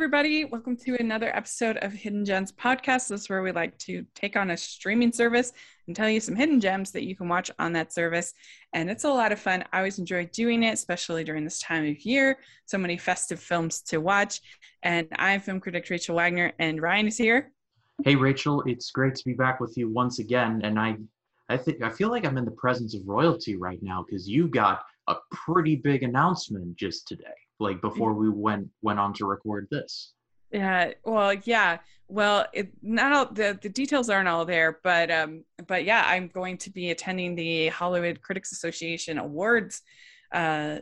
everybody. Welcome to another episode of Hidden Gems Podcast. This is where we like to take on a streaming service and tell you some hidden gems that you can watch on that service. And it's a lot of fun. I always enjoy doing it, especially during this time of year. So many festive films to watch. And I'm film critic Rachel Wagner, and Ryan is here. Hey, Rachel. It's great to be back with you once again. And I, I think I feel like I'm in the presence of royalty right now because you got a pretty big announcement just today like before we went went on to record this. Yeah well yeah well it, not all the, the details aren't all there but um but yeah i'm going to be attending the hollywood critics association awards uh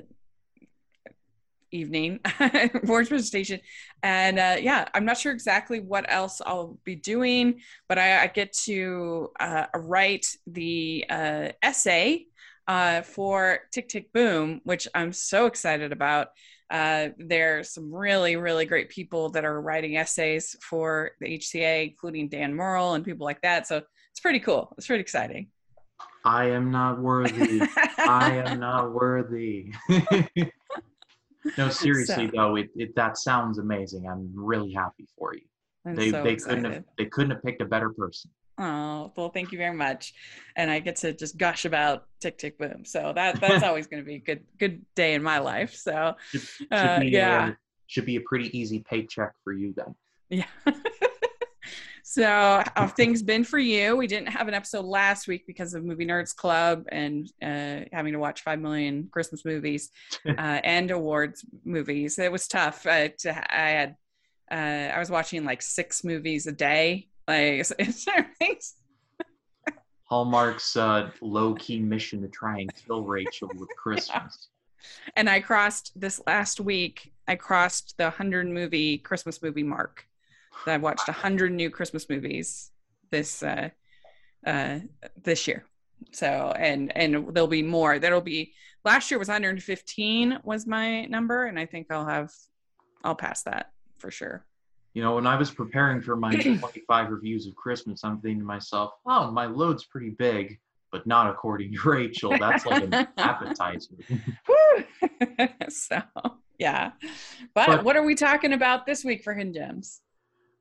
evening awards presentation. And uh yeah i'm not sure exactly what else i'll be doing but i, I get to uh, write the uh essay uh for tick tick boom which i'm so excited about uh, there's some really, really great people that are writing essays for the HCA, including Dan Murrell and people like that. So it's pretty cool. It's pretty exciting. I am not worthy. I am not worthy. no, seriously so, though, it, it that sounds amazing. I'm really happy for you. I'm they so they excited. couldn't have they couldn't have picked a better person. Oh, well, thank you very much. And I get to just gush about Tick Tick Boom. So that that's always going to be a good good day in my life. So should, should uh, be, yeah, should be a pretty easy paycheck for you then. Yeah. so how have things been for you? We didn't have an episode last week because of Movie Nerds Club and uh, having to watch five million Christmas movies uh, and awards movies. It was tough. Uh, to, I had uh, I was watching like six movies a day like it's, Hallmark's uh, low key mission to try and kill Rachel with Christmas. Yeah. And I crossed this last week. I crossed the hundred movie Christmas movie mark. So I've watched a hundred new Christmas movies this uh, uh, this year. So and and there'll be more. There'll be last year was 115 was my number, and I think I'll have I'll pass that for sure you know, when I was preparing for my 25 reviews of Christmas, I'm thinking to myself, oh, my load's pretty big, but not according to Rachel. That's like an appetizer. so, yeah. But, but, what are we talking about this week for Hidden Gems?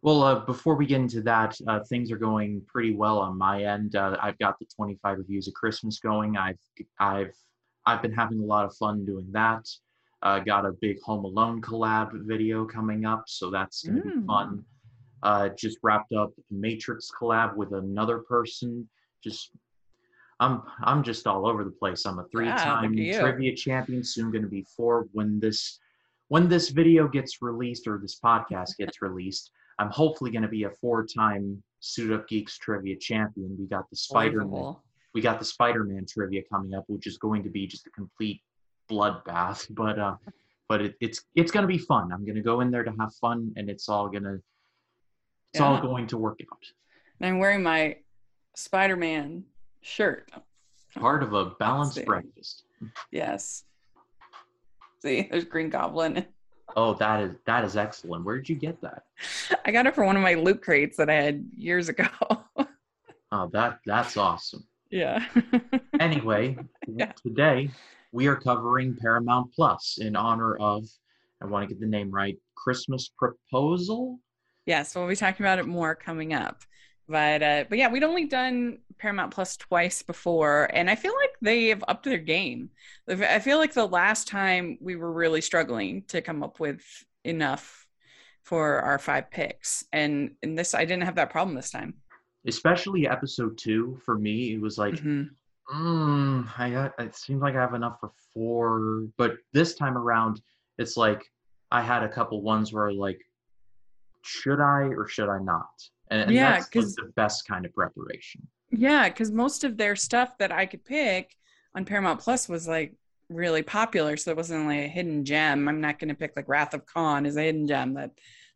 Well, uh, before we get into that, uh, things are going pretty well on my end. Uh, I've got the 25 reviews of Christmas going. I've I've I've been having a lot of fun doing that. Uh, got a big Home Alone collab video coming up, so that's gonna mm. be fun. Uh, just wrapped up Matrix collab with another person. Just I'm I'm just all over the place. I'm a three-time yeah, trivia champion. Soon going to be four when this when this video gets released or this podcast gets released. I'm hopefully going to be a four-time Suit Up Geeks trivia champion. We got the Spider-Man. We got the Spider-Man trivia coming up, which is going to be just a complete bloodbath, but uh, but it, it's it's gonna be fun. I'm gonna go in there to have fun, and it's all gonna it's yeah. all going to work out. And I'm wearing my Spider-Man shirt. Part of a balanced breakfast. Yes. See, there's Green Goblin. Oh, that is that is excellent. Where did you get that? I got it from one of my loot crates that I had years ago. oh, that that's awesome. Yeah. anyway, yeah. today we are covering Paramount Plus in honor of, I want to get the name right, Christmas Proposal. Yes, we'll be talking about it more coming up. But uh, but yeah, we'd only done Paramount Plus twice before, and I feel like they have upped their game. I feel like the last time we were really struggling to come up with enough for our five picks, and in this I didn't have that problem this time. Especially episode two for me, it was like mm-hmm. Mm, I got, it seems like I have enough for four, but this time around, it's like I had a couple ones where like, should I or should I not? And, and yeah, because like the best kind of preparation. Yeah, because most of their stuff that I could pick on Paramount Plus was like really popular, so it wasn't like a hidden gem. I'm not going to pick like Wrath of Khan as a hidden gem that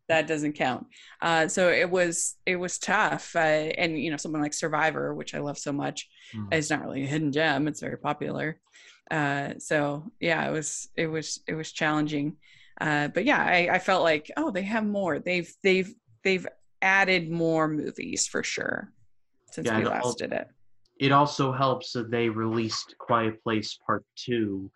that doesn't count. Uh, so it was it was tough, uh, and you know something like Survivor, which I love so much, mm. is not really a hidden gem. It's very popular. Uh, so yeah, it was it was it was challenging, uh, but yeah, I, I felt like oh they have more. They've they've they've added more movies for sure since yeah, we last did it. It also helps that they released Quiet Place Part Two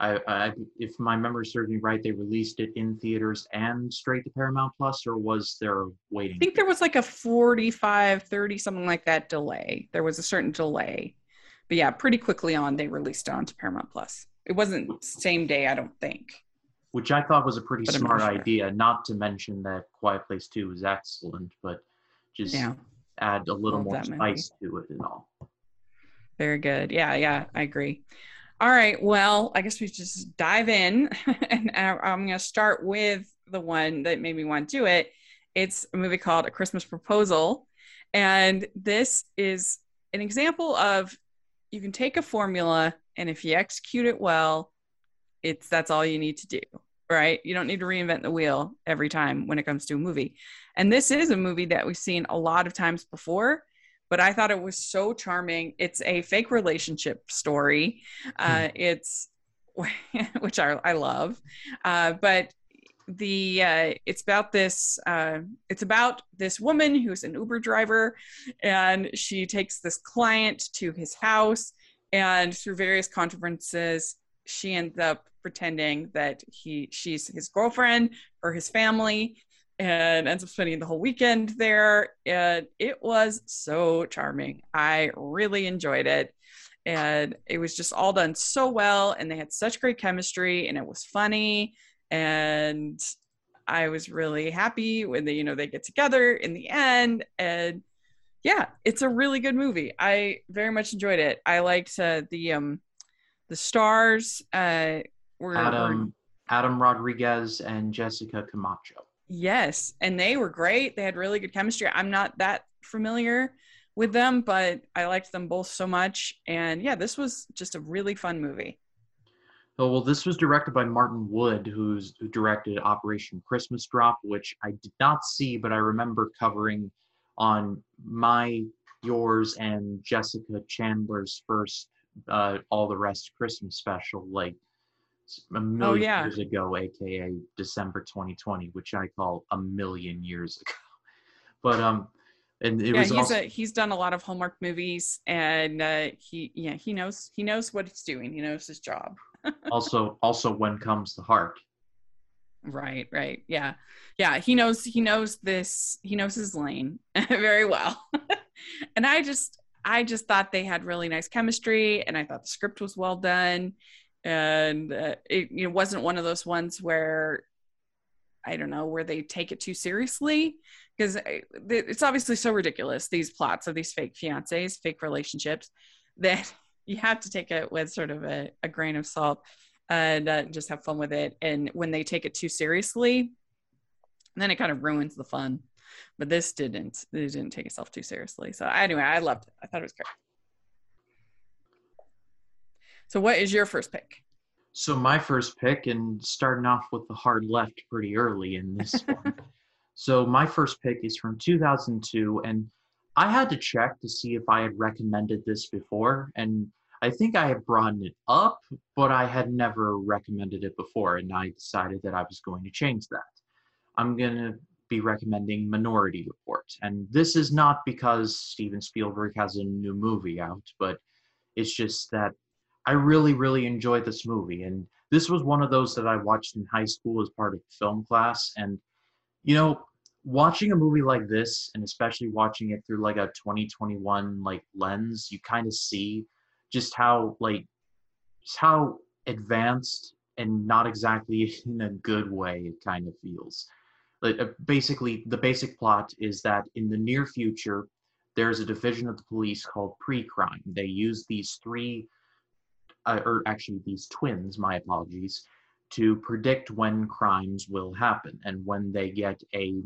I, I, if my memory serves me right, they released it in theaters and straight to Paramount Plus, or was there waiting? I think there was like a 45, 30, something like that delay. There was a certain delay. But yeah, pretty quickly on, they released it onto Paramount Plus. It wasn't same day, I don't think. Which I thought was a pretty But smart sure. idea. Not to mention that Quiet Place Two is excellent, but just Yeah, add a little Love more that movie. spice to it and all. very good. Yeah, yeah, I agree. All right, well, I guess we just dive in. and I- I'm going to start with the one that made me want to do it. It's a movie called A Christmas Proposal. And this is an example of you can take a formula and if you execute it well, it's that's all you need to do, right? You don't need to reinvent the wheel every time when it comes to a movie. And this is a movie that we've seen a lot of times before, but I thought it was so charming. It's a fake relationship story. Uh, it's which I, I love, uh, but the uh, it's about this uh, it's about this woman who's an Uber driver, and she takes this client to his house, and through various conferences, she ends up pretending that he she's his girlfriend or his family and ends up spending the whole weekend there and it was so charming. I really enjoyed it and it was just all done so well and they had such great chemistry and it was funny and i was really happy when they you know they get together in the end and yeah it's a really good movie. I very much enjoyed it. I liked uh, the um the stars uh were, were Adam Adam Rodriguez and Jessica Camacho. Yes, and they were great. They had really good chemistry. I'm not that familiar with them, but I liked them both so much. And yeah, this was just a really fun movie. Oh, well, this was directed by Martin Wood, who's who directed Operation Christmas Drop, which I did not see, but I remember covering on my, yours, and Jessica Chandler's first uh, All the Rest Christmas special, like a million yeah. years ago, aka December 2020, which I call a million years ago. But um, and it yeah, was he's also, a he's done a lot of Hallmark movies, and uh, he yeah he knows he knows what he's doing. He knows his job. also also when comes the heart. Right, right. Yeah. Yeah, he knows he knows this he knows his lane very well. and I just I just thought they had really nice chemistry and I thought the script was well done and uh, it it wasn't one of those ones where I don't know where they take it too seriously because it's obviously so ridiculous these plots of these fake fiancés, fake relationships that you have to take it with sort of a, a grain of salt and uh, just have fun with it. And when they take it too seriously, then it kind of ruins the fun. But this didn't. It didn't take itself too seriously. So anyway, I loved it. I thought it was great. So what is your first pick? So my first pick, and starting off with the hard left pretty early in this one. So my first pick is from 2002, and I had to check to see if I had recommended this before, and I think I had brought it up, but I had never recommended it before, and I decided that I was going to change that. I'm gonna be recommending Minority Report, and this is not because Steven Spielberg has a new movie out, but it's just that I really, really enjoyed this movie. And this was one of those that I watched in high school as part of film class. And, you know, watching a movie like this, and especially watching it through like a 2021 like lens, you kind of see just how like just how advanced and not exactly in a good way it kind of feels. Like, uh, basically, the basic plot is that in the near future, there's a division of the police called pre-crime. They use these three uh, or actually these twins, my apologies, to predict when crimes will happen. And when they get a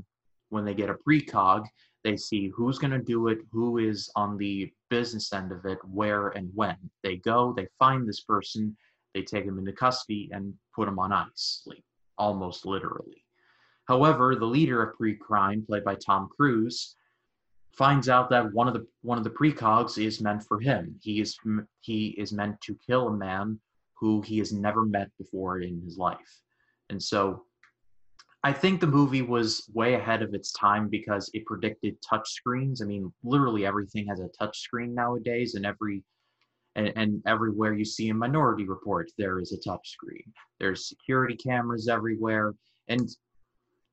when they get a precog, they see who's going to do it, who is on the business end of it, where and when. They go, they find this person, they take him into custody and put him on ice, like almost literally. However, the leader of pre-crime, played by Tom Cruise, finds out that one of the one of the precogs is meant for him. He is he is meant to kill a man who he has never met before in his life. And so I think the movie was way ahead of its time because it predicted touch screens. I mean, literally everything has a touch screen nowadays and every and, and everywhere you see a Minority Report, there is a touch screen. There's security cameras everywhere, and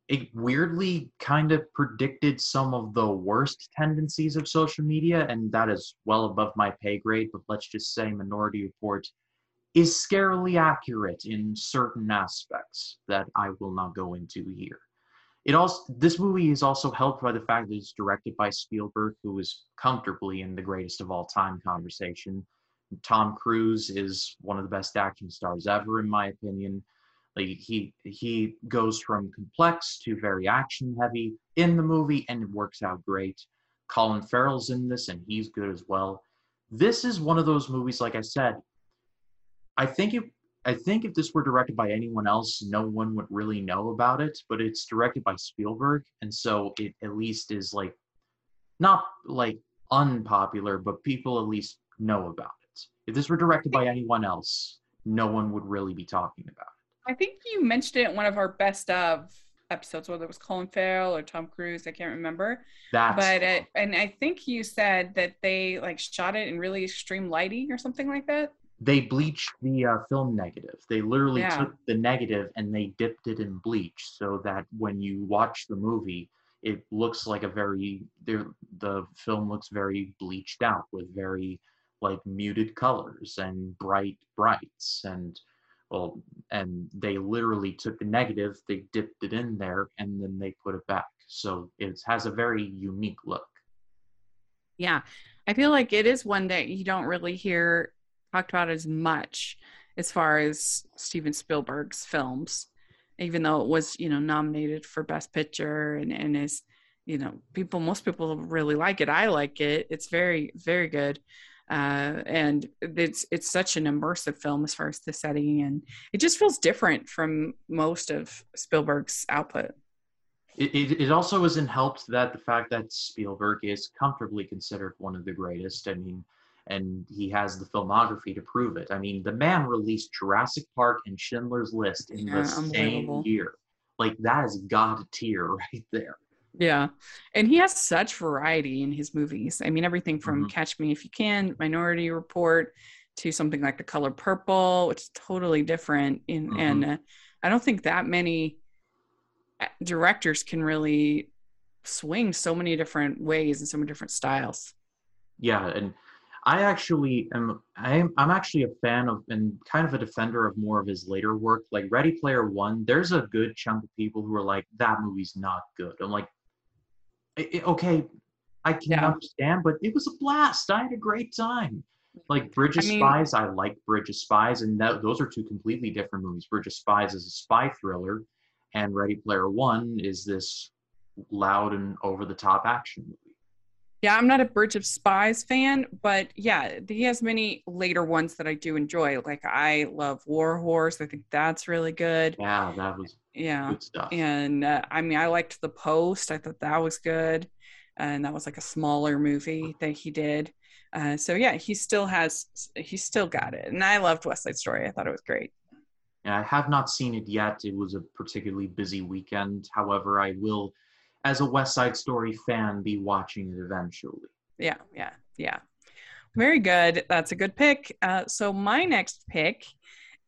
it weirdly kind of predicted some of the worst tendencies of social media, and that is well above my pay grade. But let's just say Minority Report is scarily accurate in certain aspects that I will not go into here. It also this movie is also helped by the fact that it's directed by Spielberg, who is comfortably in the greatest of all time conversation. Tom Cruise is one of the best action stars ever, in my opinion. Like he he goes from complex to very action heavy in the movie, and it works out great. Colin Farrell's in this, and he's good as well. This is one of those movies, like I said. I think it. I think if this were directed by anyone else, no one would really know about it. But it's directed by Spielberg, and so it at least is like not like unpopular, but people at least know about it. If this were directed by anyone else, no one would really be talking about it. I think you mentioned it in one of our best of episodes, whether it was Colin Farrell or Tom Cruise. I can't remember. That's but it, and I think you said that they like shot it in really extreme lighting or something like that. they bleached the uh, film negative. They literally Yeah. took the negative and they dipped it in bleach so that when you watch the movie, it looks like a very the the film looks very bleached out with very like muted colors and bright brights and well and they literally took the negative they dipped it in there and then they put it back so it has a very unique look Yeah. I feel like it is one that you don't really hear talked about as much as far as Steven Spielberg's films, even though it was, you know, nominated for Best Picture and, and is, you know, people, most people really like it. I like it. It's very, very good. Uh, and it's it's such an immersive film as far as the setting and it just feels different from most of Spielberg's output. It, it, it also isn't helped that the fact that Spielberg is comfortably considered one of the greatest. I mean, and he has the filmography to prove it. I mean, the man released Jurassic Park and Schindler's List in Yeah, the same year. Like that is God tier right there. Yeah. And he has such variety in his movies. I mean, everything from Mhm. Catch Me If You Can, Minority Report, to something like The Color Purple, which is totally different. In, Mhm. And uh, I don't think that many uh, directors can really swing so many different ways and so many different styles. Yeah, and I actually am I'm I'm actually a fan of and kind of a defender of more of his later work. Like Ready Player One, there's a good chunk of people who are like, that movie's not good. I'm like, "I- I- okay, I can Yeah. understand, but it was a blast. I had a great time. Like Bridge of I mean- Spies, I like Bridge of Spies, and that, those are two completely different movies. Bridge of Spies is a spy thriller, and Ready Player One is this loud and over the top action movie. Yeah, I'm not a Bridge of Spies fan, but yeah, he has many later ones that I do enjoy. Like I love War Horse. I think that's really good. Yeah, that was Yeah. good stuff. and uh, I mean, I liked The Post. I thought that was good, and that was like a smaller movie that he did. Uh, so yeah, he still has, he still got it, and I loved West Side Story. I thought it was great. And I have not seen it yet. It was a particularly busy weekend. However, I will, as a West Side Story fan, be watching it eventually. Yeah, yeah, yeah. Very good. That's a good pick. Uh, so my next pick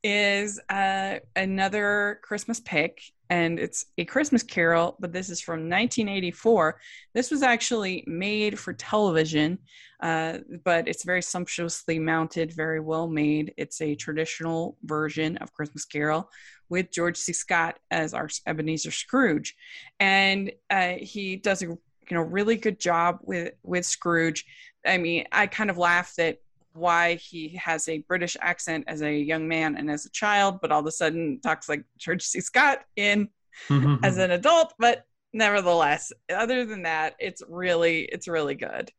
is uh, another Christmas pick, and it's a Christmas Carol, but this is from 1984. This was actually made for television, uh, but it's very sumptuously mounted, very well made. It's a traditional version of Christmas Carol with George C. Scott as our Ebenezer Scrooge, and uh, he does a you know really good job with with Scrooge. I mean, I kind of laugh at why he has a British accent as a young man and as a child, but all of a sudden talks like George C. Scott in as an adult. But nevertheless, other than that, it's really it's really good,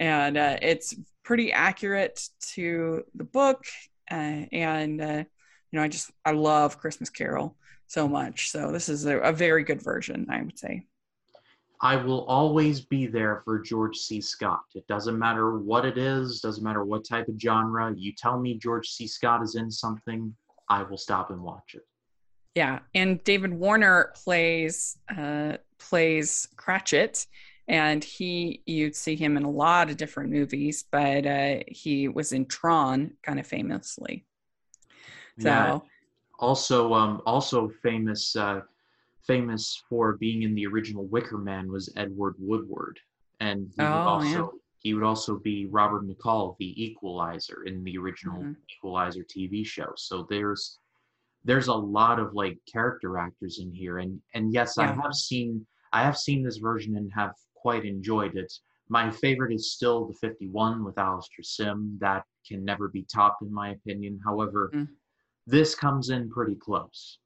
and uh, it's pretty accurate to the book. Uh, and uh, you know, I just I love Christmas Carol so much. So this is a, a very good version, I would say. I will always be there for George C. Scott. It doesn't matter what it is, doesn't matter what type of genre. You tell me George C. Scott is in something, I will stop and watch it. Yeah, and David Warner plays uh, plays Cratchit, and he you'd see him in a lot of different movies, but uh, he was in Tron kind of famously. So Yeah. Also, um, also famous, uh, famous for being in the original Wicker Man was Edward Woodward, and he would Oh, also yeah. he would also be Robert McCall, the Equalizer in the original Mhm. Equalizer TV show. So there's there's a lot of like character actors in here, and and yes, I have seen I have seen this version and have quite enjoyed it. My favorite is still the 51 with Alastair Sim. That can never be topped, in my opinion. However, Mm. this comes in pretty close.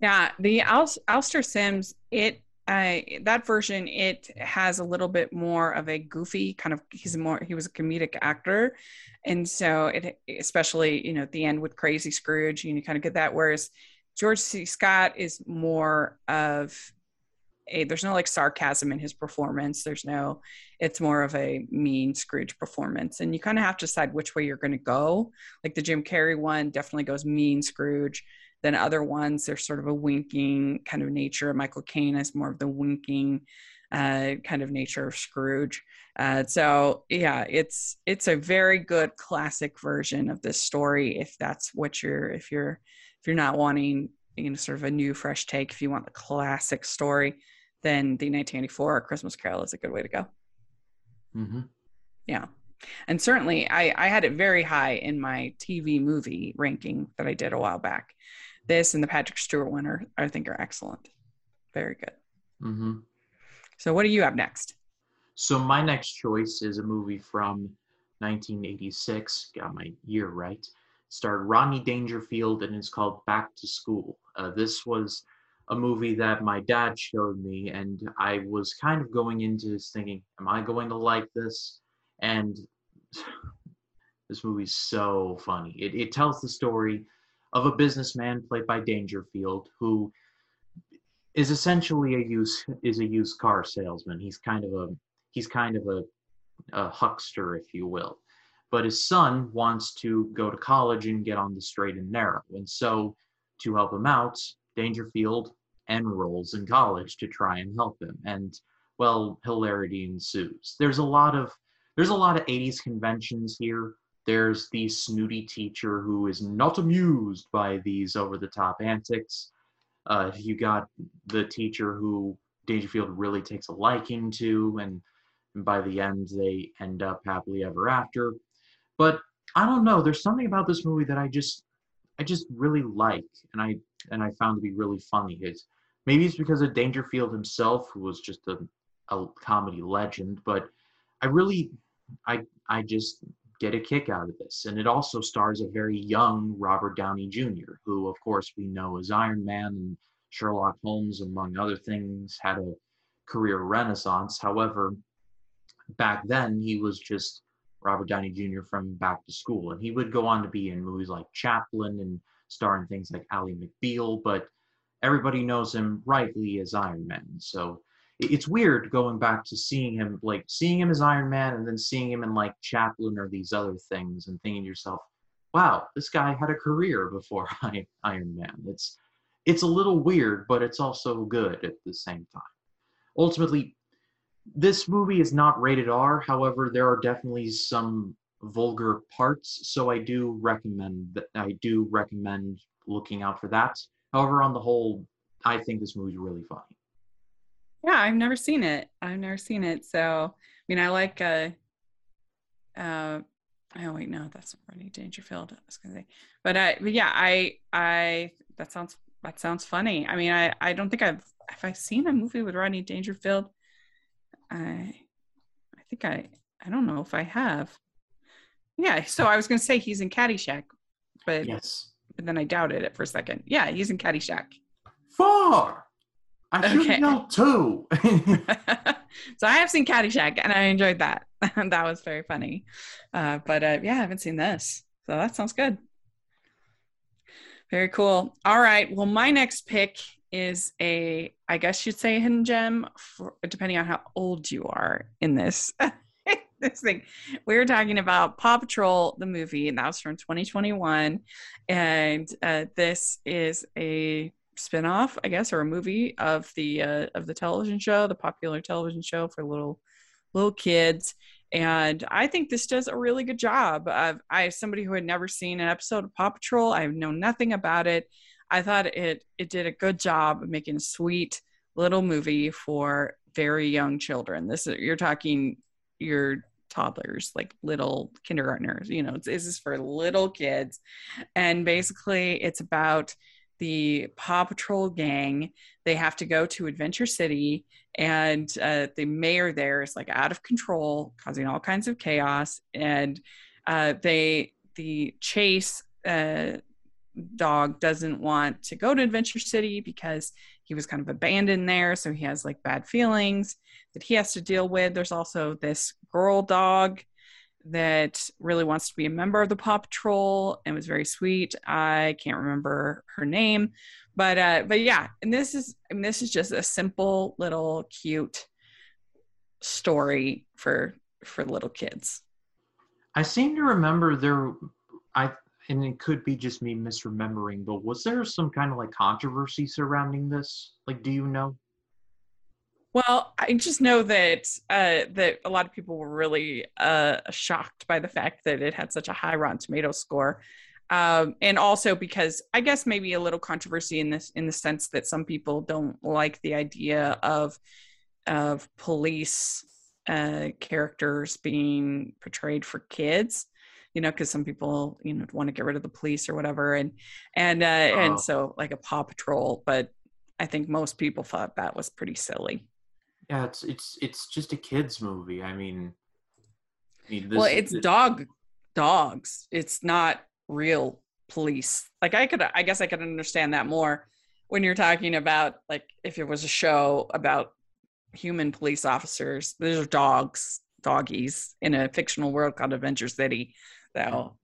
Yeah, the Al- Alastair Sims, it uh, that version, it has a little bit more of a goofy kind of. He's more he was a comedic actor, and so it especially you know at the end with Crazy Scrooge, you, kind of get that. Whereas George C. Scott is more of a there's no like sarcasm in his performance. There's no it's more of a mean Scrooge performance, and you kind of have to decide which way you're going to go. Like the Jim Carrey one definitely goes mean Scrooge than other ones. There's sort of a winking kind of nature. Michael Caine is more of the winking uh, kind of nature of Scrooge. Uh, so yeah, it's it's a very good classic version of this story. If that's what you're, if you're, if you're not wanting, you know, sort of a new, fresh take. If you want the classic story, then the 1984 Christmas Carol is a good way to go. hmm Yeah. And certainly I, I had it very high in my TV movie ranking that I did a while back. This and the Patrick Stewart one are, I think are excellent. Very good. hmm So what do you have next? So my next choice is a movie from 1986. Got my year right. Starred Rodney Dangerfield and it's called Back to School. Uh, this was a movie that my dad showed me, and I was kind of going into this thinking, "Am I going to like this?" And this movie's so funny. It, it tells the story of a businessman played by Dangerfield who is essentially a use is a used car salesman. He's kind of a he's kind of a, a huckster, if you will. But his son wants to go to college and get on the straight and narrow. And so, to help him out, Dangerfield enrolls in college to try and help him. And well, hilarity ensues. There's a lot of there's a lot of 80s conventions here. There's the snooty teacher who is not amused by these over the top antics. Uh, you got the teacher who Dangerfield really takes a liking to, and, by the end, they end up happily ever after. But I don't know. There's something about this movie that I just, I just really like, and I and I found to be really funny. It's maybe it's because of Dangerfield himself, who was just a, a comedy legend, but I really, I I just get a kick out of this. And it also stars a very young Robert Downey Jr., who, of course, we know as Iron Man and Sherlock Holmes, among other things, had a career renaissance. However, back then he was just Robert Downey Jr. from Back to School, and he would go on to be in movies like Chaplin and star in things like Ally McBeal, but everybody knows him rightly as Iron Man. So it's weird going back to seeing him, like seeing him as Iron Man, and then seeing him in like Chaplin or these other things, and thinking to yourself, "Wow, this guy had a career before I- Iron Man." It's it's a little weird, but it's also good at the same time. Ultimately, this movie is not rated R. However, there are definitely some vulgar parts, so I do recommend that. I do recommend looking out for that. However, on the whole, I think this movie's really funny. Yeah, I've never seen it. I've never seen it. So, I mean, I like, uh, uh, oh wait, no, that's not Rodney Dangerfield. I was gonna say, but I, but yeah, I, I, that sounds, that sounds funny. I mean, I, I don't think I've, have I've seen a movie with Rodney Dangerfield? I, I think I, I don't know if I have. Yeah, so I was gonna say he's in Caddyshack, but, Yes. but then I doubted it for a second. Yeah, he's in Caddyshack. Four. I should Okay. know two. so I have seen Caddyshack and I enjoyed that. that was very funny. Uh, but uh, yeah, I haven't seen this. So that sounds good. Very cool. All right. Well, my next pick is a, I guess you'd say a hidden gem, for, depending on how old you are in this. this thing. We were talking about Paw Patrol, the movie, and that was from 2021. And uh, this is a spinoff, I guess, or a movie of the uh, of the television show, the popular television show for little little kids. And I think this does a really good job. Of, I, somebody who had never seen an episode of Paw Patrol, I know nothing about it. I thought it it did a good job of making a sweet little movie for very young children. This is you're talking your toddlers, like little kindergartners. You know, this is for little kids, and basically it's about the Paw Patrol gang. They have to go to Adventure City, and uh, the mayor there is like out of control, causing all kinds of chaos. And uh, they the chase uh, dog doesn't want to go to Adventure City because he was kind of abandoned there, so he has like bad feelings that he has to deal with. There's also this girl dog that really wants to be a member of the Paw Patrol and was very sweet. I can't remember her name, but uh, but yeah, and this is this is just a simple little cute story for for little kids. I seem to remember there, I and it could be just me misremembering, but was there some kind of like controversy surrounding this? Like, do you know? Well, I just know that uh, that a lot of people were really uh, shocked by the fact that it had such a high Rotten Tomato score, um, and also because I guess maybe a little controversy in this in the sense that some people don't like the idea of of police uh, characters being portrayed for kids you know, because some people, you know, want to get rid of the police or whatever. And, and, uh, oh. and so like a Paw Patrol, but I think most people thought that was pretty silly. Yeah, it's, it's, it's just a kid's movie. I mean, I mean this, well, it's this, dog, dogs. It's not real police. Like I could, I guess I could understand that more when you're talking about like if it was a show about human police officers. These are dogs, doggies in a fictional world called Adventure City. So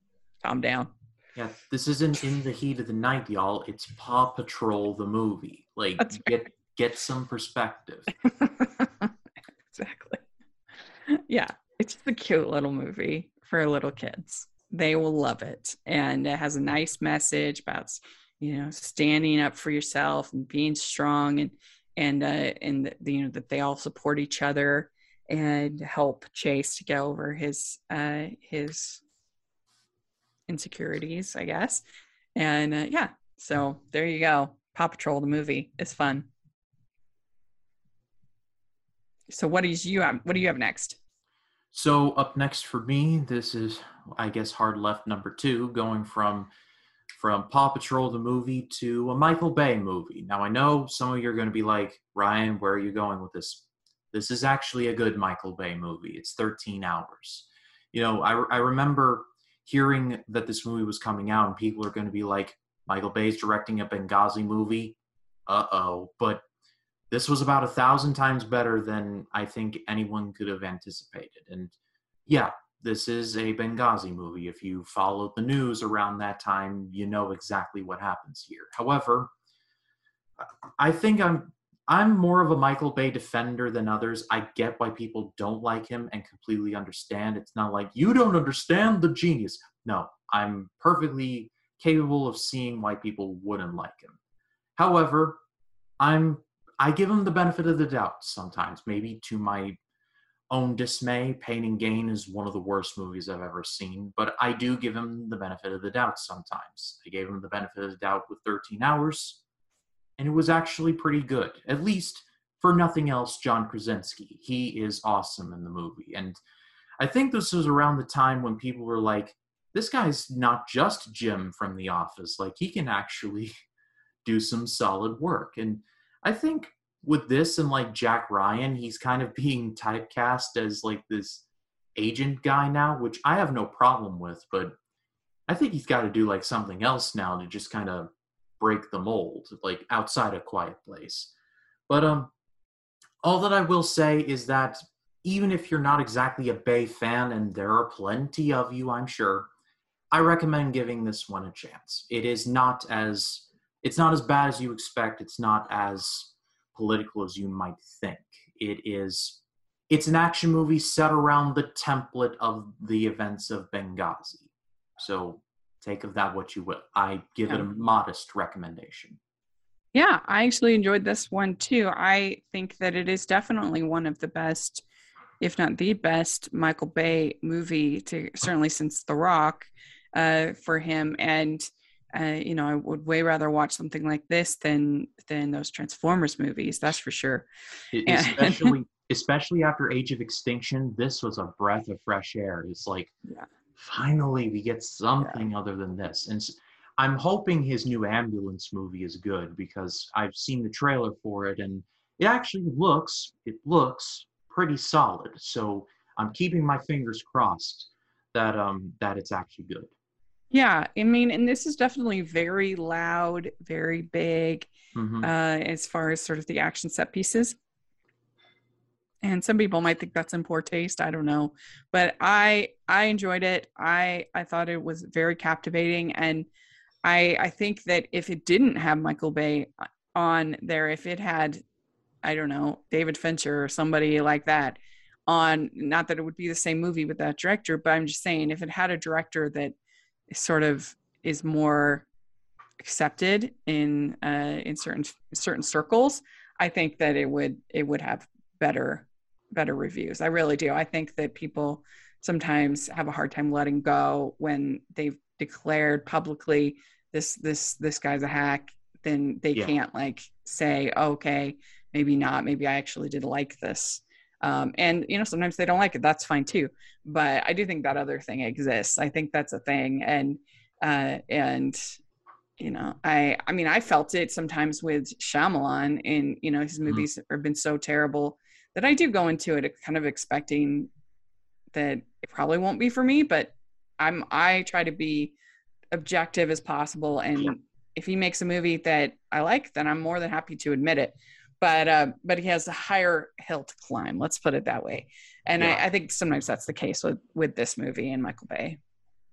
calm down. Yeah, this isn't in the heat of the night, y'all. It's Paw Patrol the movie. Like get. Get some perspective. exactly. Yeah, it's just a cute little movie for little kids. They will love it, and it has a nice message about you know standing up for yourself and being strong, and and uh, and the, you know that they all support each other and help Chase to get over his uh, his insecurities, I guess. And uh, yeah, so there you go. Paw Patrol, the movie, is fun. So what is you have? What do you have next? So up next for me, this is I guess hard left number two, going from from Paw Patrol the movie to a Michael Bay movie. Now I know some of you are going to be like, Ryan, where are you going with this? This is actually a good Michael Bay movie. It's 13 hours. You know, I, I remember hearing that this movie was coming out and people are going to be like, Michael Bay's directing a Benghazi movie. Uh oh. But this was about a thousand times better than I think anyone could have anticipated. And yeah, this is a Benghazi movie. If you followed the news around that time, you know exactly what happens here. However, I think I'm I'm more of a Michael Bay defender than others. I get why people don't like him and completely understand. It's not like you don't understand the genius. No, I'm perfectly capable of seeing why people wouldn't like him. However, I'm I give him the benefit of the doubt sometimes, maybe to my own dismay. Pain and Gain is one of the worst movies I've ever seen, but I do give him the benefit of the doubt sometimes. I gave him the benefit of the doubt with 13 Hours and it was actually pretty good. At least for nothing else, John Krasinski. He is awesome in the movie. And I think this was around the time when people were like, this guy's not just Jim from The Office. Like, he can actually do some solid work. And I think with this and like Jack Ryan, he's kind of being typecast as like this agent guy now, which I have no problem with, but I think he's got to do like something else now to just kind of break the mold, like outside a quiet place. But um, all that I will say is that even if you're not exactly a Bay fan, and there are plenty of you, I'm sure, I recommend giving this one a chance. It is not as it's not as bad as you expect. It's not as political as you might think. It is it's an action movie set around the template of the events of Benghazi. So take of that what you will. I give yeah. it a modest recommendation. Yeah, I actually enjoyed this one too. I think that it is definitely one of the best, if not the best, Michael Bay movie to certainly since The Rock uh, for him. And uh, you know, I would way rather watch something like this than than those Transformers movies. That's for sure. Especially, especially after Age of Extinction, this was a breath of fresh air. It's like, yeah. finally, we get something yeah. other than this. And I'm hoping his new ambulance movie is good because I've seen the trailer for it, and it actually looks it looks pretty solid. So I'm keeping my fingers crossed that um that it's actually good. Yeah, I mean, and this is definitely very loud, very big, mm-hmm. uh, as far as sort of the action set pieces. And some people might think that's in poor taste. I don't know, but I I enjoyed it. I I thought it was very captivating, and I I think that if it didn't have Michael Bay on there, if it had, I don't know, David Fincher or somebody like that on, not that it would be the same movie with that director, but I'm just saying if it had a director that sort of is more accepted in uh, in certain certain circles, I think that it would it would have better better reviews. I really do. I think that people sometimes have a hard time letting go when they've declared publicly this this this guy's a hack. Then they yeah. can't like say, oh, okay, maybe not. Maybe I actually did like this. Um, and you know sometimes they don't like it that's fine too but i do think that other thing exists i think that's a thing and uh, and you know i i mean i felt it sometimes with Shyamalan and you know his mm-hmm. movies mm-hmm. have been so terrible that i do go into it kind of expecting that it probably won't be for me but i'm i try to be objective as possible and if he makes a movie that i like then i'm more than happy to admit it but uh, but he has a higher hill to climb. Let's put it that way. And yeah. I, I, think sometimes that's the case with with this movie and Michael Bay.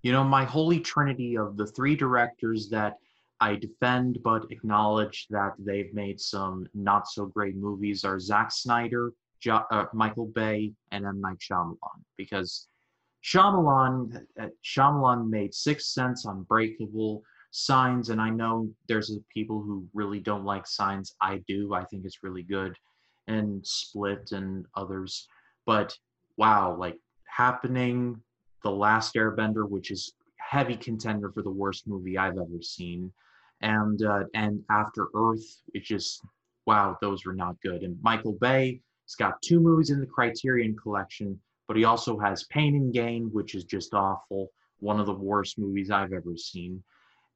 You know, my holy trinity of the three directors that I defend but acknowledge that they've made some not so great movies are Zack Snyder, jo- uh, Michael Bay, and M Night Shyamalan. Because Shyamalan, uh, Shyamalan made Sixth Sense, Unbreakable, signs and i know there's people who really don't like signs i do i think it's really good and split and others but wow like happening the last airbender which is heavy contender for the worst movie i've ever seen and uh, and after earth it's just wow those were not good and michael bay has got two movies in the criterion collection but he also has pain and gain which is just awful one of the worst movies i've ever seen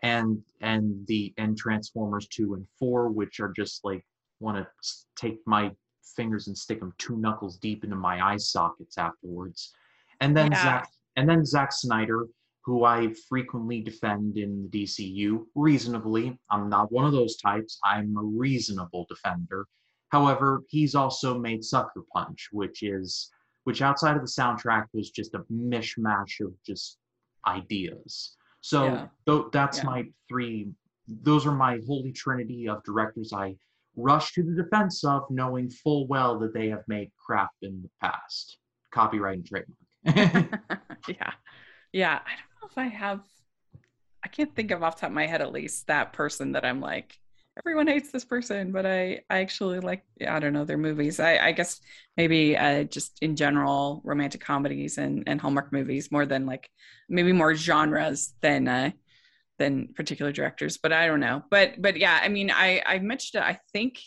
and and the and Transformers two and four, which are just like want to take my fingers and stick them two knuckles deep into my eye sockets afterwards. And then yeah. Zack and then Zack Snyder, who I frequently defend in the DCU reasonably. I'm not one of those types. I'm a reasonable defender. However, he's also made Sucker Punch, which is which outside of the soundtrack was just a mishmash of just ideas. So yeah. th- that's yeah. my three. Those are my holy trinity of directors I rush to the defense of, knowing full well that they have made crap in the past. Copyright and trademark. yeah, yeah. I don't know if I have. I can't think of off top of my head at least that person that I'm like, everyone hates this person, but I I actually like I don't know their movies. I, I guess maybe uh, just in general romantic comedies and and Hallmark movies more than like maybe more genres than uh, than particular directors. But I don't know. But but yeah, I mean I I mentioned it. I think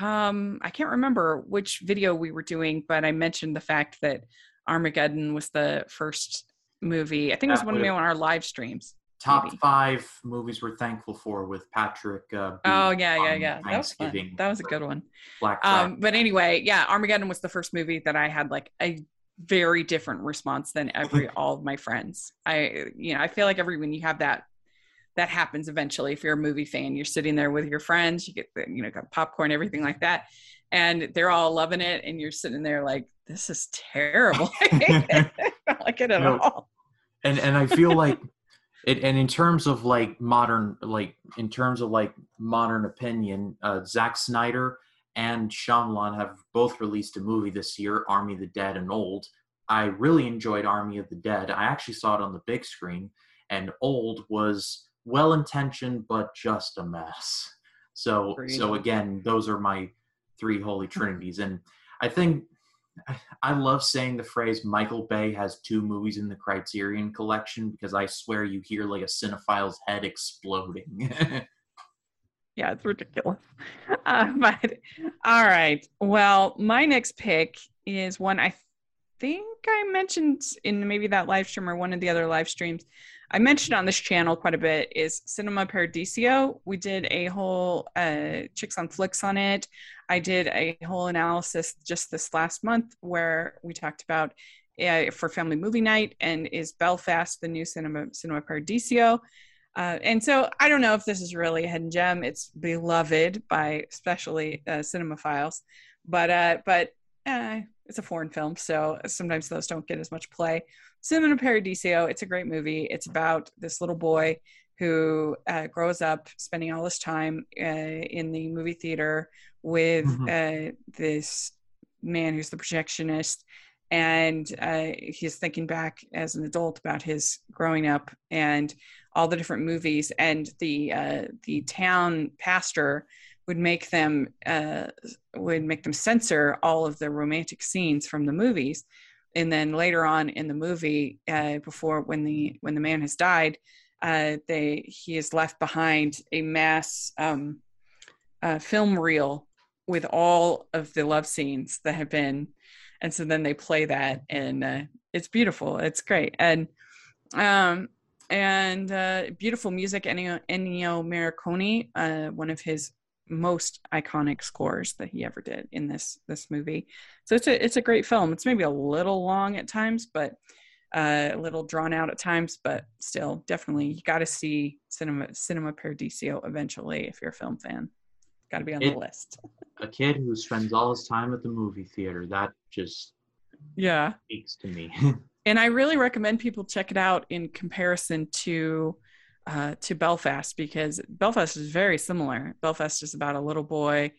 um I can't remember which video we were doing, but I mentioned the fact that Armageddon was the first movie. I think it was one of our live streams top maybe. five movies we're thankful for with Patrick. Uh, oh yeah, yeah, yeah. That was fun. That was a good one. Black. Um, but anyway, yeah, Armageddon was the first movie that I had like a very different response than every all of my friends. I, you know, I feel like every when you have that. That happens eventually. If you're a movie fan, you're sitting there with your friends, you get the, you know, got popcorn, everything like that, and they're all loving it, and you're sitting there like, "This is terrible." I don't like it at all. And and I feel like it, and in terms of like modern like in terms of like modern opinion uh Zack Snyder and Shyamalan have both released a movie this year Army of the Dead and Old. I really enjoyed Army of the Dead. I actually saw it on the big screen. And Old was well intentioned but just a mess. So Agreed. so again, those are my three holy trinities, and I think I- love saying the phrase Michael Bay has two movies in the Criterion collection because I swear you hear like a cinephile's head exploding. Yeah, it's ridiculous. Uh, but all right. Well, my next pick is one I think I mentioned in maybe that live stream or one of the other live streams. I mentioned on this channel quite a bit is Cinema Paradiso. We did a whole uh, Chicks on Flicks on it. I did a whole analysis just this last month where we talked about uh, for Family Movie Night and is Belfast the new Cinema Cinema Paradiso. Uh, and so I don't know if this is really a hidden gem. It's beloved by especially uh, cinemaphiles, but uh, but uh, it's a foreign film, so sometimes those don't get as much play. Cinema Paradiso. It's a great movie. It's about this little boy who uh, grows up spending all his time uh, in the movie theater with uh, this man who's the projectionist and uh, he's thinking back as an adult about his growing up and all the different movies and the uh, the town pastor would make them uh, would make them censor all of the romantic scenes from the movies. And then later on in the movie uh, before when the when the man has died uh, they he is left behind a mass um, uh, film reel with all of the love scenes that have been. And so then they play that and uh, it's beautiful. It's great. And um and uh beautiful music. Ennio, ennio morricone uh one of his most iconic scores that he ever did in this this movie. So it's a it's a great film. It's maybe a little long at times but uh, a little drawn out at times but still definitely you got to see cinema cinema paradiso eventually if you're a film fan. Got to be on It- the list. A kid who spends all his time at the movie theater, that just yeah. speaks to me. and I really recommend people check it out in comparison to uh, to Belfast because Belfast is very similar. Belfast is about a little boy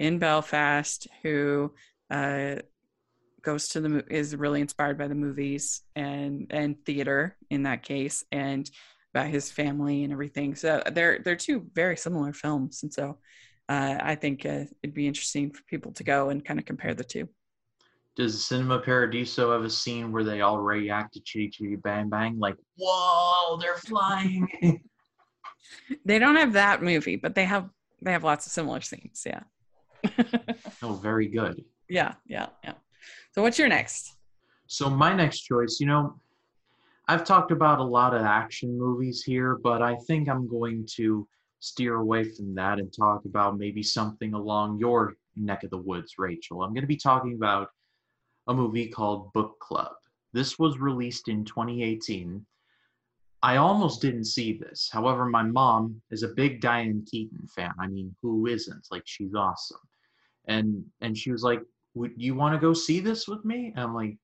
in Belfast who uh, goes to the is really inspired by the movies and and theater in that case and about his family and everything. So they're they're two very similar films, and so uh, I think uh, it'd be interesting for people to go and kind of compare the two. Does Cinema Paradiso have a scene where they all react to Chitty Chitty Bang Bang? Like, whoa, they're flying. They don't have that movie, but they have they have lots of similar scenes. Yeah. oh, very good. yeah, yeah, yeah. So what's your next? So my next choice, you know, I've talked about a lot of action movies here, but I think I'm going to steer away from that and talk about maybe something along your neck of the woods, Rachel. I'm going to be talking about a movie called Book Club. This was released in 2018. I almost didn't see this. However, my mom is a big Diane Keaton fan. I mean, who isn't? Like she's awesome. And and she was like, "Would you want to go see this with me?" And I'm like,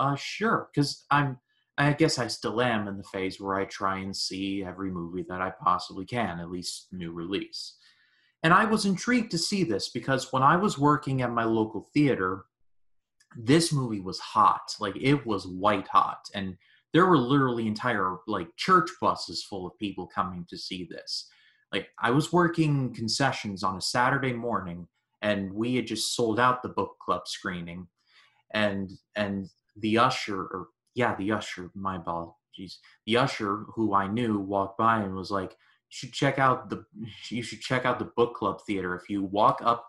uh, sure, because I'm. I guess I still am in the phase where I try and see every movie that I possibly can, at least new release. And I was intrigued to see this because when I was working at my local theater, this movie was hot. Like it was white hot. And there were literally entire like church buses full of people coming to see this. Like I was working concessions on a Saturday morning and we had just sold out the book club screening and and the usher or yeah the usher my jeez the usher who i knew walked by and was like you should check out the you should check out the book club theater if you walk up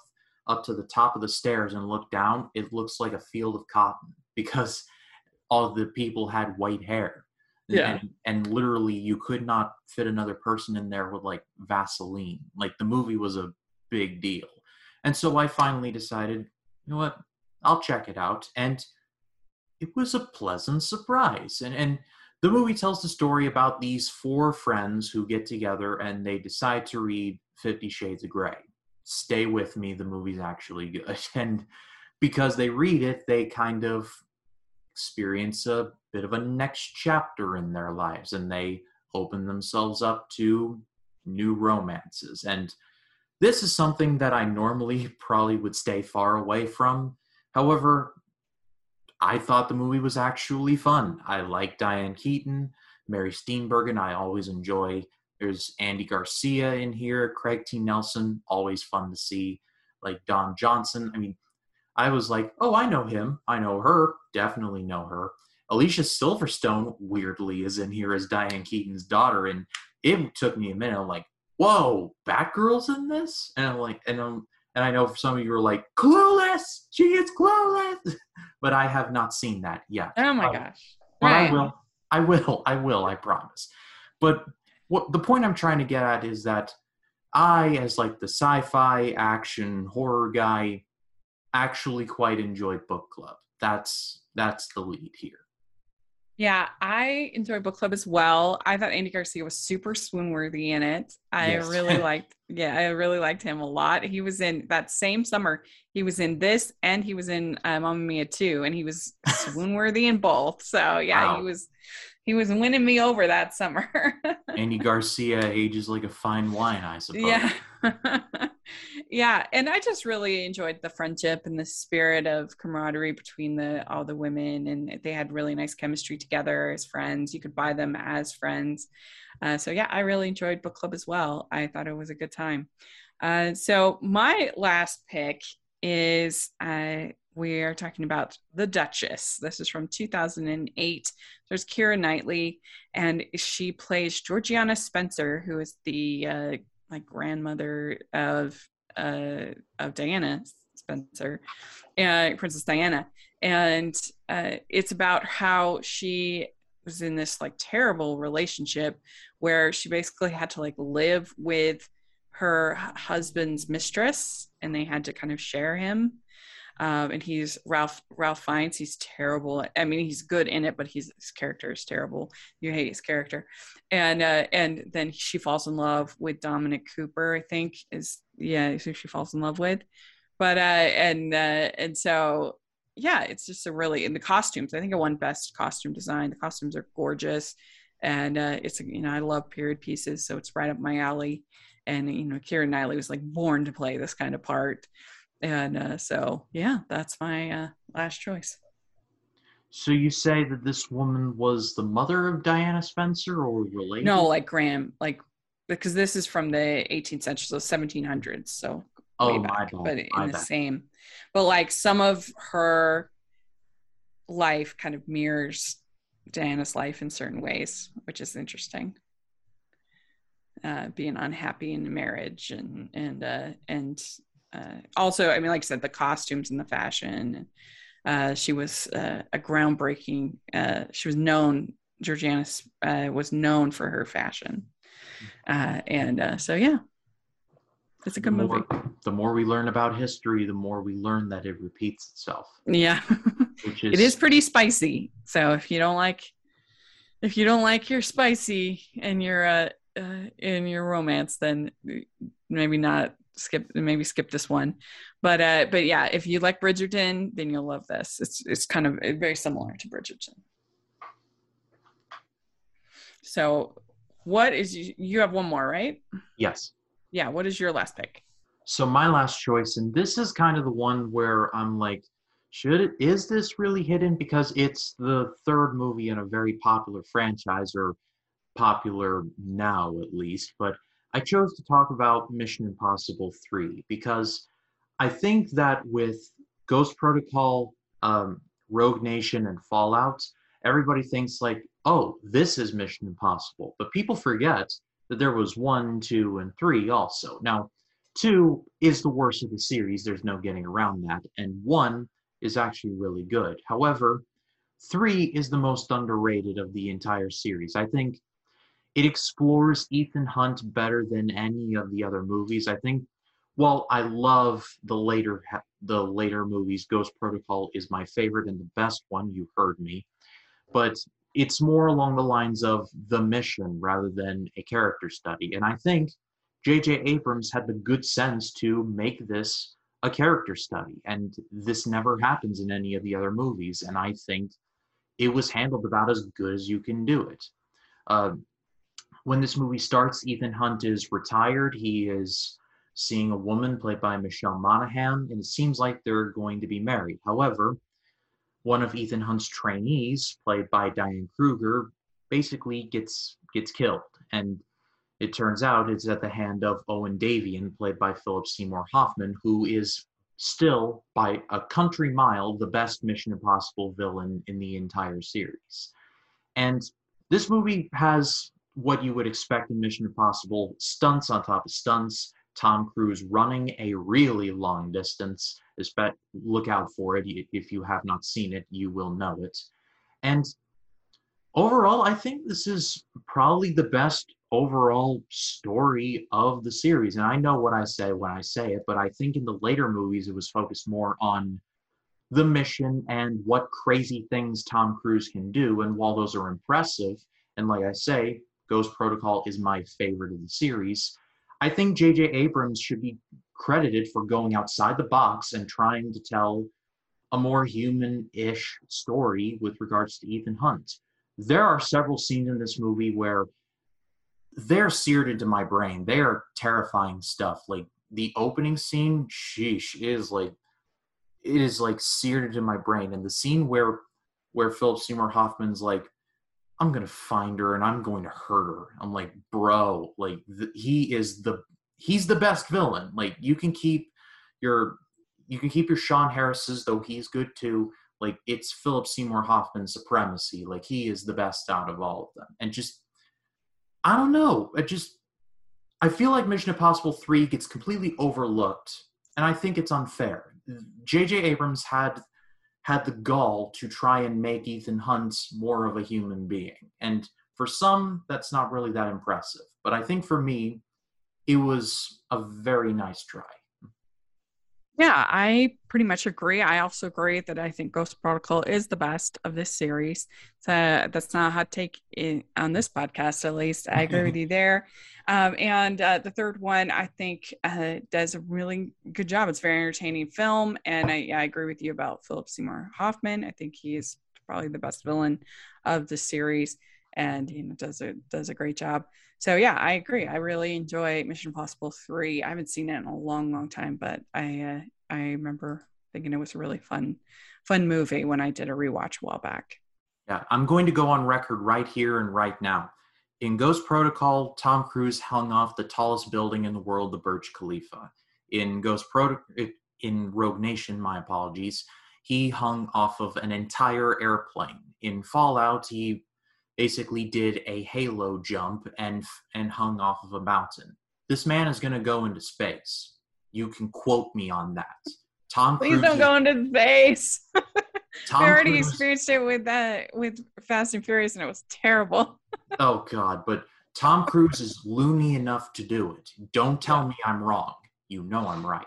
up to the top of the stairs and look down it looks like a field of cotton because all the people had white hair. Yeah. and, and literally you could not fit another person in there with like vaseline. Like the movie was a big deal. And so i finally decided you know what? I'll check it out. And it was a pleasant surprise. And and the movie tells the story about these four friends who get together and they decide to read 50 shades of gray stay with me the movie's actually good and because they read it they kind of experience a bit of a next chapter in their lives and they open themselves up to new romances and this is something that i normally probably would stay far away from however I thought the movie was actually fun. I like Diane Keaton, Mary Steenburgen. I always enjoy There's Andy Garcia in here, Craig T. Nelson, always fun to see. Like Don Johnson. I mean, I was like, oh, I know him. I know her. Definitely know her. Alicia Silverstone, weirdly, is in here as Diane Keaton's daughter. And it took me a minute. I'm like, whoa, Batgirl's in this? And I'm like, and I'm, and I know for some of you are like, clueless. She is clueless. but I have not seen that yet. Oh my Um, gosh. but Right. I will. I will. I will. I promise. But what the point I'm trying to get at is that I, as like the sci-fi action horror guy, actually quite enjoyed book club. That's that's the lead here. Yeah, I enjoyed book club as well. I thought Andy Garcia was super swoon worthy in it. I Yes. really liked, yeah, I really liked him a lot. He was in that same summer. He was in this, and he was in uh, Mamma Mia too, and he was swoon worthy in both. So yeah, he was he was winning me over that summer. Andy Garcia ages like a fine wine, I suppose. yeah. Yeah and i just really enjoyed the friendship and the spirit of camaraderie between the all the women and they had really nice chemistry together as friends. You could buy them as friends. Uh, so yeah i really enjoyed book club as well. I thought it was a good time. Uh, so my last pick is uh, we are talking about the duchess. This is from 2008 there's Keira Knightley and she plays georgiana spencer who is the uh, like grandmother of uh, of Diana Spencer, uh, Princess Diana, and uh, it's about how she was in this like terrible relationship where she basically had to like live with her husband's mistress, and they had to kind of share him. Um, and he's Ralph Ralph Fiennes. He's terrible. I mean, he's good in it, but his character is terrible. You hate his character and uh, and then she falls in love with Dominic Cooper. I think is yeah, who she falls in love with. But uh, and uh, and so yeah, it's just a really in the costumes. I think it won best costume design. The costumes are gorgeous, and uh, it's you know I love period pieces, so it's right up my alley. And you know, Keira Knightley was like born to play this kind of part, and uh, so yeah, that's my uh, last choice. So you say that this woman was the mother of Diana Spencer or related? No, like Graham, like because this is from the 18th century, so 1700s. So oh way back, but in my the bad. same. But like some of her life kind of mirrors Diana's life in certain ways, which is interesting. Uh, being unhappy in marriage and and uh, and uh, also, I mean, like I said, the costumes and the fashion. Uh, she was uh, a groundbreaking. Uh, she was known. Georgiana uh, was known for her fashion, uh, and uh, so yeah, it's a The good movie. more, the more we learn about history, the more we learn that it repeats itself, Yeah, which is it is pretty spicy. So if you don't like, if you don't like your spicy and your uh, uh in your romance, then maybe not skip. Maybe skip this one. But uh, but yeah, if you like Bridgerton, then you'll love this. It's it's kind of very similar to Bridgerton. So, what is you, you have one more, right? yes. Yeah. What is your last pick? So my last choice, and this is kind of the one where I'm like, should it is this really hidden? Because it's the third movie in a very popular franchise, or popular now at least. But I chose to talk about Mission Impossible 3 because I think that with Ghost Protocol, um, Rogue Nation, and Fallout, everybody thinks like, oh, this is Mission Impossible. But people forget that there was one, two, and three also. Now, two is the worst of the series. There's no getting around that. And one is actually really good. However, three is the most underrated of the entire series. I think it explores Ethan Hunt better than any of the other movies. I think. Well, I love the later the later movies. Ghost Protocol is my favorite and the best one. You heard me, but it's more along the lines of the mission rather than a character study. And I think J.J. Abrams had the good sense to make this a character study, and this never happens in any of the other movies. And I think it was handled about as good as you can do it. Uh, when this movie starts, Ethan Hunt is retired. He is seeing a woman played by Michelle Monaghan, and it seems like they're going to be married. However, one of Ethan Hunt's trainees, played by Diane Kruger, basically gets gets killed, and it turns out it's at the hand of Owen Davian, played by Philip Seymour Hoffman, who is still, by a country mile, the best Mission Impossible villain in the entire series. And this movie has what you would expect in Mission Impossible stunts on top of stunts. Tom Cruise running a really long distance. Look out for it. If you have not seen it, you will know it. And overall, I think this is probably the best overall story of the series. And I know what I say when I say it, but I think in the later movies, it was focused more on the mission and what crazy things Tom Cruise can do. And while those are impressive, and like I say, Ghost Protocol is my favorite of the series, I think J.J. Abrams should be credited for going outside the box and trying to tell a more human ish story with regards to Ethan Hunt. There are several scenes in this movie where they're seared into my brain. They are terrifying stuff. Like the opening scene, sheesh, is like it is like seared into my brain. And the scene where where Philip Seymour Hoffman's like, I'm gonna find her and I'm going to hurt her. I'm like, bro, like the, he is the he's the best villain. Like you can keep your you can keep your Sean Harris's though he's good too. Like it's Philip Seymour Hoffman's supremacy. Like he is the best out of all of them. And just I don't know. I just I feel like Mission Impossible 3 gets completely overlooked and I think it's unfair. JJ Abrams had had the gall to try and make Ethan Hunt more of a human being. And for some that's not really that impressive. But I think for me it was a very nice try. Yeah, I pretty much agree. I also agree that I think Ghost Protocol is the best of this series. So that's not a hot take in, on this podcast, at least. I agree with you there. Um, and uh, the third one, I think, uh, does a really good job. It's a very entertaining film, and I, I agree with you about Philip Seymour Hoffman. I think he is probably the best villain of the series, and you know does a does a great job so yeah, I agree. I really enjoy Mission Impossible three. I haven't seen it in a long, long time, but I uh, I remember thinking it was a really fun, fun movie when I did a rewatch a while back. Yeah, I'm going to go on record right here and right now. In Ghost Protocol, Tom Cruise hung off the tallest building in the world, the Burj Khalifa. In Ghost Protocol, in Rogue Nation, my apologies, he hung off of an entire airplane. In Fallout, he basically did a halo jump and and hung off of a mountain. This man is going to go into space. You can quote me on that. Tom Please Cruise don't go into space. Tom I already Cruise, experienced it with that with Fast and Furious, and it was terrible. oh God! But Tom Cruise is loony enough to do it. Don't tell me I'm wrong. You know I'm right.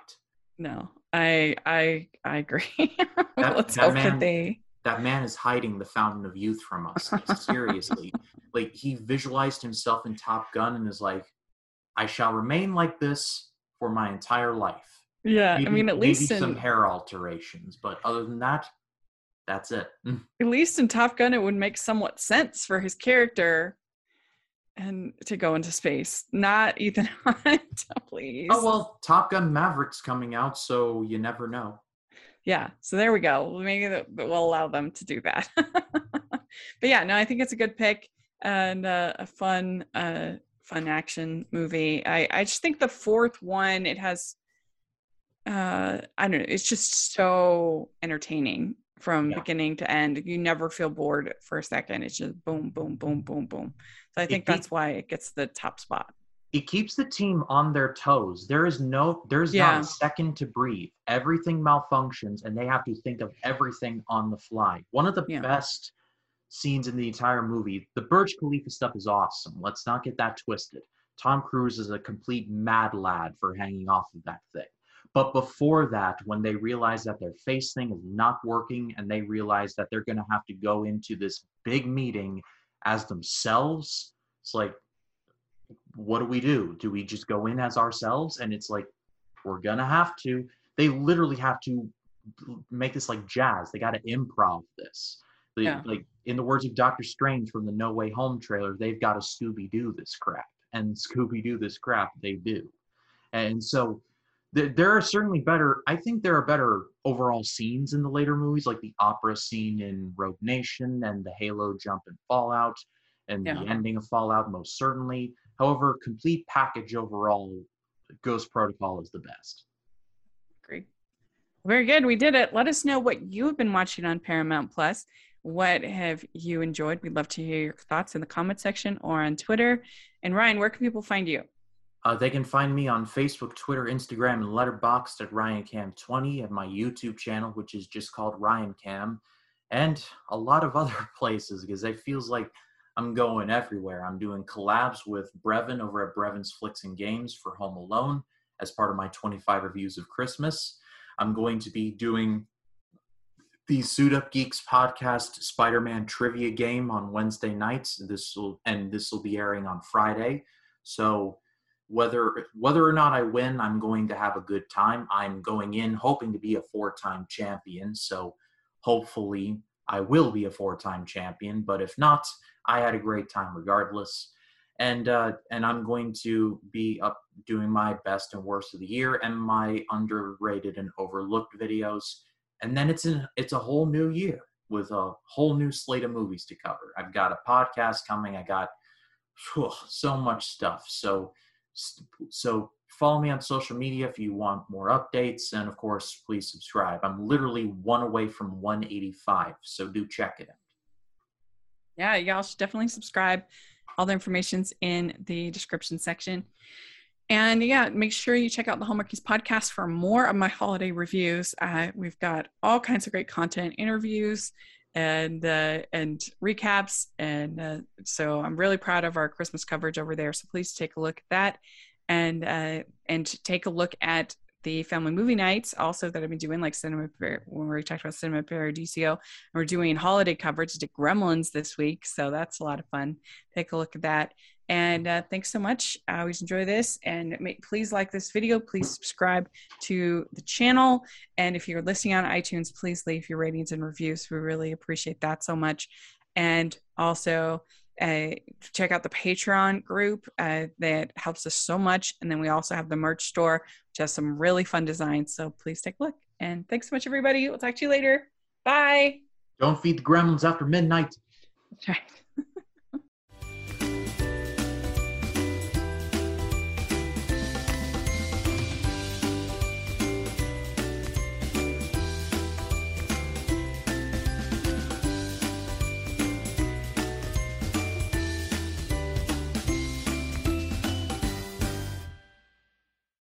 No, I I I agree. That, Let's that hope man, that they that man is hiding the fountain of youth from us. seriously. like he visualized himself in Top Gun and is like, I shall remain like this for my entire life. Yeah, maybe, I mean, at least in, some hair alterations, but other than that, that's it. Mm. At least in Top Gun, it would make somewhat sense for his character and to go into space. Not Ethan Hunt, please. Oh well, Top Gun Maverick's coming out, so you never know yeah so there we go. Maybe we'll allow them to do that. But yeah no i think it's a good pick and uh, a fun uh, fun action movie. I i just think the fourth one it has uh i don't know it's just so entertaining from yeah. beginning to end. You never feel bored for a second. It's just boom boom boom boom boom. So i think it, that's why it gets the top spot it keeps the team on their toes. There is no, there's yeah. not a second to breathe. Everything malfunctions, and they have to think of everything on the fly. One of the yeah. best scenes in the entire movie. The Burj Khalifa stuff is awesome. Let's not get that twisted. Tom Cruise is a complete mad lad for hanging off of that thing. But before that, when they realize that their face thing is not working and they realize that they're going to have to go into this big meeting as themselves, it's like, what do we do? Do we just go in as ourselves? And it's like, we're gonna have to. They literally have to make this like jazz. They got to improv this. They, yeah. Like in the words of Doctor Strange from the No Way Home trailer, they've got to Scooby Doo this crap, and Scooby Doo this crap they do. And so th- there are certainly better. I think there are better overall scenes in the later movies, like the opera scene in Rogue Nation and the Halo jump in Fallout and Yeah. the ending of Fallout, most certainly. However, complete package overall, Ghost Protocol is the best. Great. Very good. We did it. Let us know what you have been watching on Paramount Plus. What have you enjoyed? We'd love to hear your thoughts in the comment section or on Twitter. And Ryan, where can people find you? Uh, they can find me on Facebook, Twitter, Instagram, and Letterboxd at RyanCam20 and my YouTube channel, which is just called Ryan Cam, and a lot of other places because it feels like I'm going everywhere. I'm doing collabs with Brevin over at Brevin's Flicks and Games for Home Alone as part of my 25 reviews of Christmas. I'm going to be doing the Suit Up Geeks podcast Spider-Man trivia game on Wednesday nights. This will and this will be airing on Friday. So whether whether or not I win, I'm going to have a good time. I'm going in hoping to be a four-time champion, so hopefully I will be a four-time champion. But if not, I had a great time regardless. And uh, and I'm going to be up doing my best and worst of the year and my underrated and overlooked videos. And then it's in it's a whole new year with a whole new slate of movies to cover. I've got a podcast coming. I got phew, so much stuff. So so follow me on social media if you want more updates and of course please subscribe i'm literally one away from 185 so do check it out Yeah, y'all should definitely subscribe. All the information's in the description section. And yeah, make sure you check out the Hallmarkies podcast for more of my holiday reviews. Uh, we've got all kinds of great content, interviews, and uh, and recaps. And uh, so I'm really proud of our Christmas coverage over there. So please take a look at that, and uh, and take a look at the family movie nights also that I've been doing, like Cinema when we talked about Cinema Paradiso. And we're doing holiday coverage to Gremlins this week, so that's a lot of fun. Take a look at that. And uh, thanks so much. I always enjoy this. And please like this video. Please subscribe to the channel. And if you're listening on iTunes, please leave your ratings and reviews. We really appreciate that so much. And also, uh, check out the Patreon group uh, that helps us so much. And then we also have the merch store, which has some really fun designs. So please take a look. And thanks so much, everybody. We'll talk to you later. Bye. don't feed the gremlins after midnight That's right.